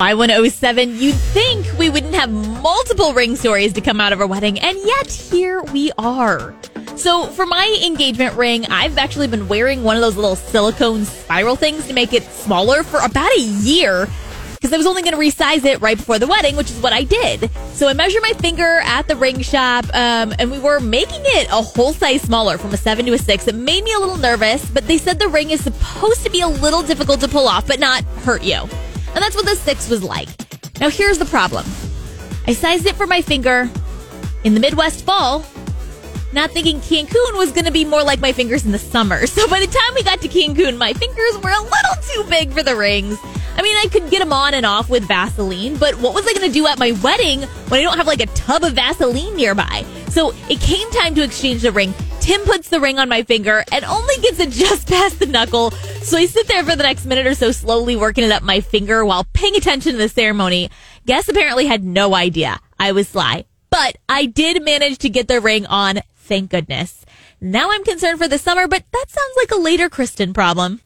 Y107, you'd think we wouldn't have multiple ring stories to come out of our wedding, and yet here we are. So, for my engagement ring, I've actually been wearing one of those little silicone spiral things to make it smaller for about a year because I was only going to resize it right before the wedding, which is what I did. So, I measured my finger at the ring shop, um, and we were making it a whole size smaller from a seven to a six. It made me a little nervous, but they said the ring is supposed to be a little difficult to pull off, but not hurt you. And that's what the six was like. Now, here's the problem I sized it for my finger in the Midwest fall, not thinking Cancun was going to be more like my fingers in the summer. So by the time we got to Cancun, my fingers were a little too big for the rings. I mean, I could get them on and off with Vaseline, but what was I going to do at my wedding when I don't have like a tub of Vaseline nearby? So it came time to exchange the ring. Tim puts the ring on my finger and only gets it just past the knuckle. So I sit there for the next minute or so, slowly working it up my finger while paying attention to the ceremony. Guests apparently had no idea I was sly, but I did manage to get the ring on. Thank goodness. Now I'm concerned for the summer, but that sounds like a later Kristen problem.